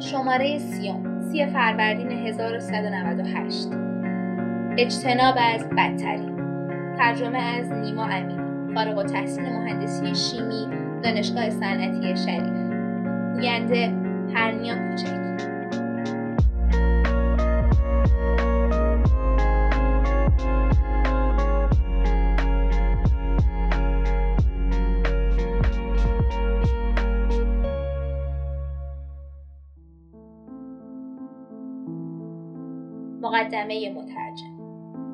شماره سیوم سی فروردین 1198 اجتناب از بدترین. ترجمه از نیما امینی فارغ التحصیل مهندسی شیمی دانشگاه صنعتی شریف گوینده پرنیا کوچک. مقدمه مترجم.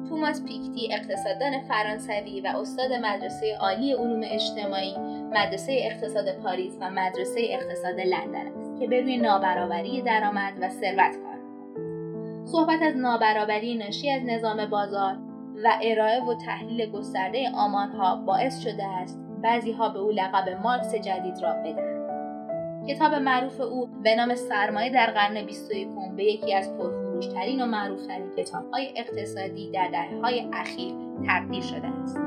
توماس پیکتی اقتصاددان فرانسوی و استاد مدرسه عالی علوم اجتماعی مدرسه اقتصاد پاریس و مدرسه اقتصاد لندن است که به روی نابرابری درآمد و ثروت کار صحبت از نابرابری ناشی از نظام بازار و ارائه و تحلیل گسترده آمارها باعث شده است بعضیها به او لقب مارکس جدید را بدهند. کتاب معروف او به نام سرمایه در قرن 21 به یکی از پرفروشترین و معروفترین کتابهای اقتصادی در دهههای اخیر تبدیل شده است.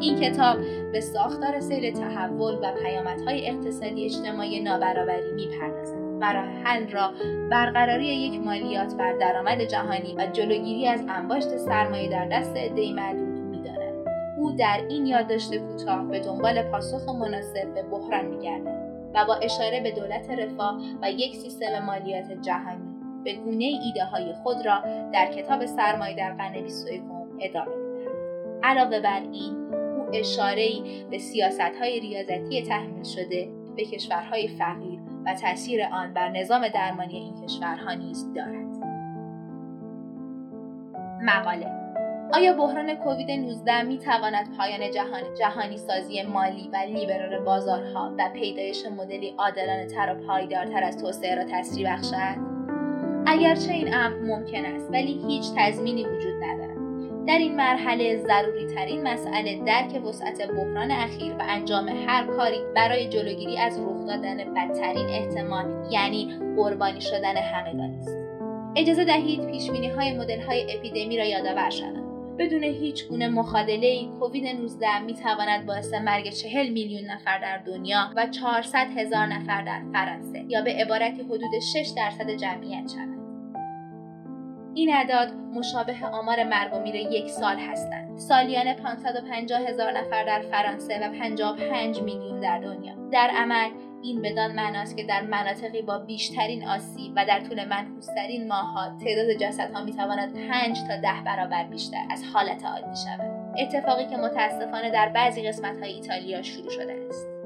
این کتاب به ساختار سیر تحول و پیامدهای اقتصادی اجتماعی نابرابری می‌پردازد و حل را برقراری یک مالیات بر درآمد جهانی و جلوگیری از انباشت سرمایه در دست عدهای معدود می‌داند. او در این یادداشت کوتاه به دنبال پاسخ مناسب به بحران میگردد. و با اشاره به دولت رفاه و یک سیستم مالیات جهانی به گونه ایده های خود را در کتاب سرمایه در قرن 21 ادامه می‌دهد. علاوه بر این او اشاره به سیاست های ریاضتی تحمیل شده به کشورهای فقیر و تاثیر آن بر نظام درمانی این کشورها نیز دارد. مقاله آیا بحران کووید 19 می تواند پایان جهان جهانی سازی مالی و لیبرال بازارها و پیدایش مدلی عادلانه تر و پایدارتر از توسعه را تسریع بخشد؟ اگرچه این امر ممکن است ولی هیچ تضمینی وجود ندارد. در این مرحله ضروری ترین مسئله درک وسعت بحران اخیر و انجام هر کاری برای جلوگیری از رخ دادن بدترین احتمال یعنی قربانی شدن همگان است. اجازه دهید پیش های مدل های اپیدمی را یادآور شوم. بدون هیچ گونه مخادله ای کووید 19 می تواند باعث مرگ 40 میلیون نفر در دنیا و 400 هزار نفر در فرانسه یا به عبارتی حدود 6 درصد جمعیت شود. این اعداد مشابه آمار مرگ و میر یک سال هستند. سالیانه 550 هزار نفر در فرانسه و 55 میلیون در دنیا. در عمل این بدان معناست که در مناطقی با بیشترین آسیب و در طول منحوسترین ماهها تعداد جسدها می‌تواند 5 تا ده برابر بیشتر از حالت عادی شود. اتفاقی که متاسفانه در بعضی قسمت های ایتالیا شروع شده است.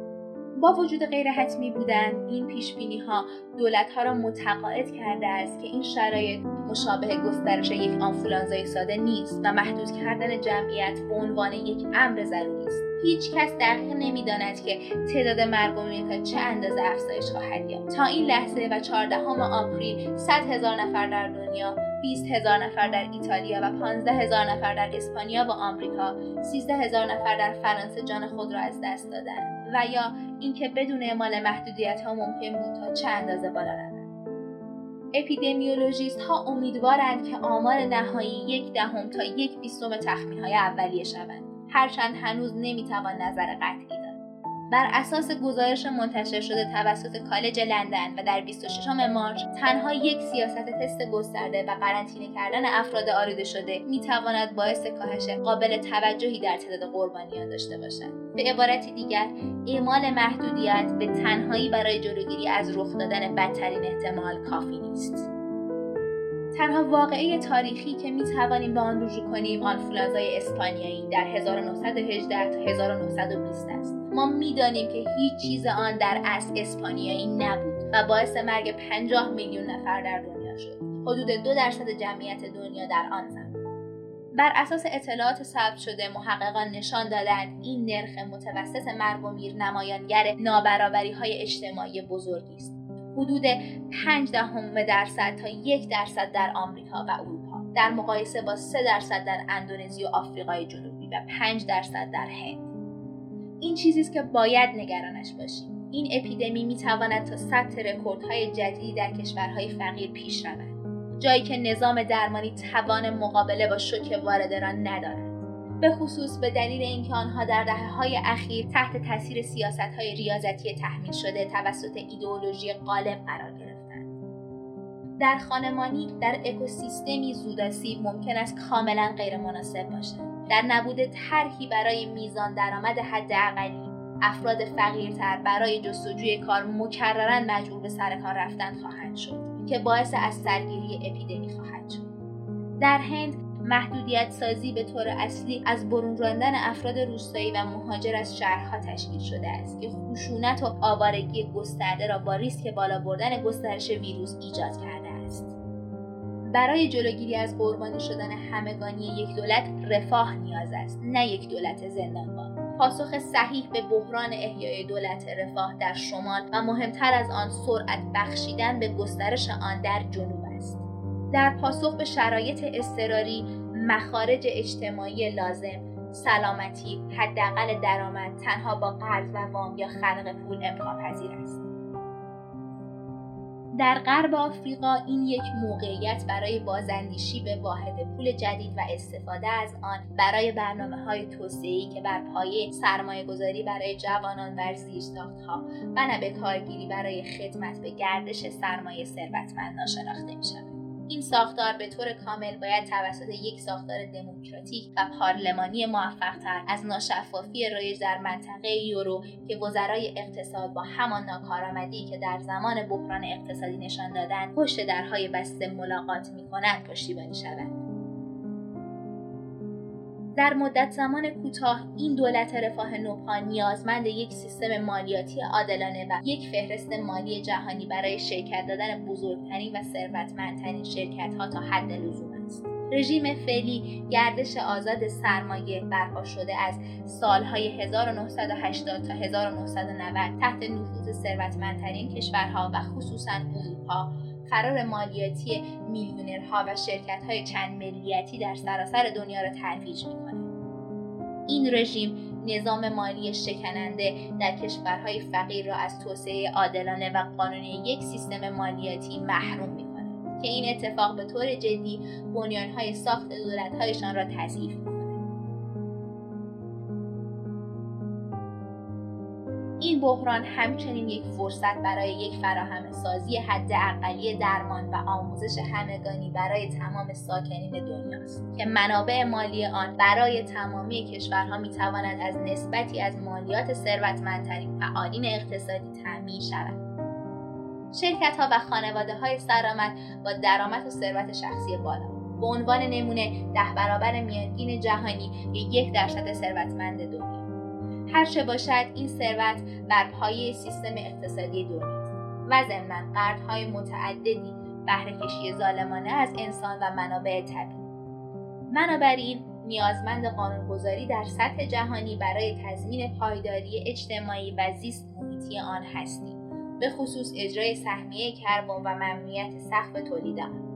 با وجود غیر حتمی بودن این پیش بینی ها دولت ها را متقاعد کرده است که این شرایط مشابه گسترش یک آنفولانزای ساده نیست و محدود کردن جمعیت به عنوان یک امر ضروری است. هیچ کس دقیق نمی‌داند که تعداد مرگ تا چه اندازه افزایش خواهد یافت. تا این لحظه و 14 آپریل 100 هزار نفر در دنیا 20 هزار نفر در ایتالیا و 15 هزار نفر در اسپانیا و آمریکا 13 هزار نفر در فرانسه جان خود را از دست دادند. و یا اینکه بدون اعمال محدودیت ها ممکن بود تا چه اندازه بالا رود. اپیدمیولوژیست ها امیدوارند که آمار نهایی یک دهم تا یک بیستم تخمین های اولیه شوند. هرچند هنوز نمی‌توان نظر قطعی بر اساس گزارش منتشر شده توسط کالج لندن و در 26 مارچ تنها یک سیاست تست گسترده و قرنطینه کردن افراد آلوده شده می‌تواند باعث کاهش قابل توجهی در تعداد قربانیان داشته باشد. به عبارتی دیگر اعمال محدودیت به تنهایی برای جلوگیری از رخ دادن بدترین احتمال کافی نیست. تنها واقعه تاریخی که می توانیم به آن رجوع کنیم آنفولانزای اسپانیایی در 1918 تا 1920 است. ما می‌دانیم که هیچ چیز آن در اصل اسپانیایی نبود و باعث مرگ 50 میلیون نفر در دنیا شد. حدود دو درصد جمعیت دنیا در آن زمان. بر اساس اطلاعات ثبت شده محققان نشان دادند این نرخ متوسط مرگ و میر نمایانگر نابرابری های اجتماعی بزرگی است. حدود 5 دهم درصد تا یک درصد در آمریکا و اروپا. در مقایسه با 3 درصد در اندونزی و آفریقای جنوبی و 5 درصد در هند. این چیزی است که باید نگرانش باشیم. این اپیدمی می تواند تا ثبت رکوردهای جدیدی در کشورهای فقیر پیش رود. جایی که نظام درمانی توان مقابله با شوک وارده را ندارد. به خصوص به دلیل اینکه آنها در دهه های اخیر تحت تاثیر سیاست های ریاضتی تحمیل شده توسط ایدئولوژی غالب قرار گرفتند. در خانمانی در اکوسیستمی زوداسیب ممکن است کاملا غیر مناسب باشد. در نبود طرحی برای میزان درآمد حداقلی افراد فقیرتر برای جستجوی کار مکررا مجبور به سر کار رفتن خواهند شد که باعث از سرگیری اپیدمی خواهد شد. در هند محدودیت سازی به طور اصلی از برون راندن افراد روستایی و مهاجر از شهرها تشکیل شده است که خشونت و آوارگی گسترده را با ریسک بالا بردن گسترش ویروس ایجاد کرده برای جلوگیری از قربانی شدن همگانی یک دولت رفاه نیاز است نه یک دولت زندانبان. پاسخ صحیح به بحران احیای دولت رفاه در شمال و مهمتر از آن سرعت بخشیدن به گسترش آن در جنوب است. در پاسخ به شرایط اضطراری مخارج اجتماعی لازم سلامتی حداقل درآمد تنها با قرض و وام یا خلق پول امکان پذیر است. در غرب آفریقا این یک موقعیت برای بازاندیشی به واحد پول جدید و استفاده از آن برای برنامه های توسعه‌ای که بر پایه سرمایه گذاری برای جوانان بر ها و نه به کارگیری برای خدمت به گردش سرمایه ثروتمندان شناخته می شود. این ساختار به طور کامل باید توسط یک ساختار دموکراتیک و پارلمانی موفقتر از ناشفافی رایج در منطقه یورو که وزرای اقتصاد با همان ناکارآمدی که در زمان بحران اقتصادی نشان دادند پشت درهای بسته ملاقات می‌کنند پشتیبانی شود در مدت زمان کوتاه این دولت رفاه نوپا نیازمند یک سیستم مالیاتی عادلانه و یک فهرست مالی جهانی برای شرکت دادن بزرگترین و ثروتمندترین شرکت ها تا حد لزوم است. رژیم فعلی گردش آزاد سرمایه برپا شده از سالهای 1980 تا 1990 تحت نفوذ ثروتمندترین کشورها و خصوصا اروپا. قرار مالیاتی میلیونرها و شرکت های چند ملیتی در سراسر دنیا را ترویج می‌کنه. این رژیم نظام مالی شکننده در کشورهای فقیر را از توسعه عادلانه و قانونی یک سیستم مالیاتی محروم می‌کنه که این اتفاق به طور جدی بنیانهای ساخت دولتهایشان را تضعیف بحران همچنین یک فرصت برای یک فراهم سازی حد اقلی درمان و آموزش همگانی برای تمام ساکنین دنیاست که منابع مالی آن برای تمامی کشورها می‌تواند از نسبتی از مالیات ثروتمندترین فعالین اقتصادی تأمین شود. شرکت ها و خانواده های سرآمد با درآمد و ثروت شخصی بالا. به عنوان نمونه ده برابر میانگین جهانی یک درصد ثروتمند دنیا. هر چه باشد این ثروت بر پایه سیستم اقتصادی دنیاست و ضمنا قرضهای متعددی بهره کشی ظالمانه از انسان و منابع طبیعی. بنابراین نیازمند قانونگذاری در سطح جهانی برای تضمین پایداری اجتماعی و زیست محیطی آن هستیم. به خصوص اجرای سهمیه کربن و ممنوعیت سقف تولید آن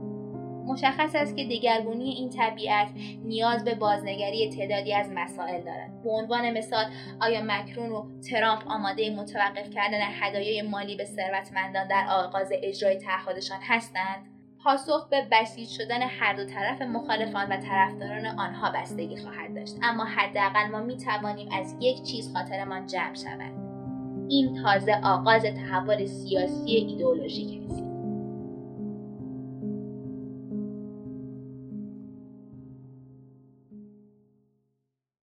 مشخص است که دگرگونی این طبیعت نیاز به بازنگری تعدادی از مسائل دارد. به عنوان مثال آیا مکرون و ترامپ آماده متوقف کردن هدایای مالی به ثروتمندان در آغاز اجرای تعهدشان هستند؟ پاسخ به بسیج شدن هر دو طرف مخالفان و طرفداران آنها بستگی خواهد داشت. اما حداقل ما می توانیم از یک چیز خاطرمان جمع شود این تازه آغاز تحول سیاسی ایدئولوژیک است.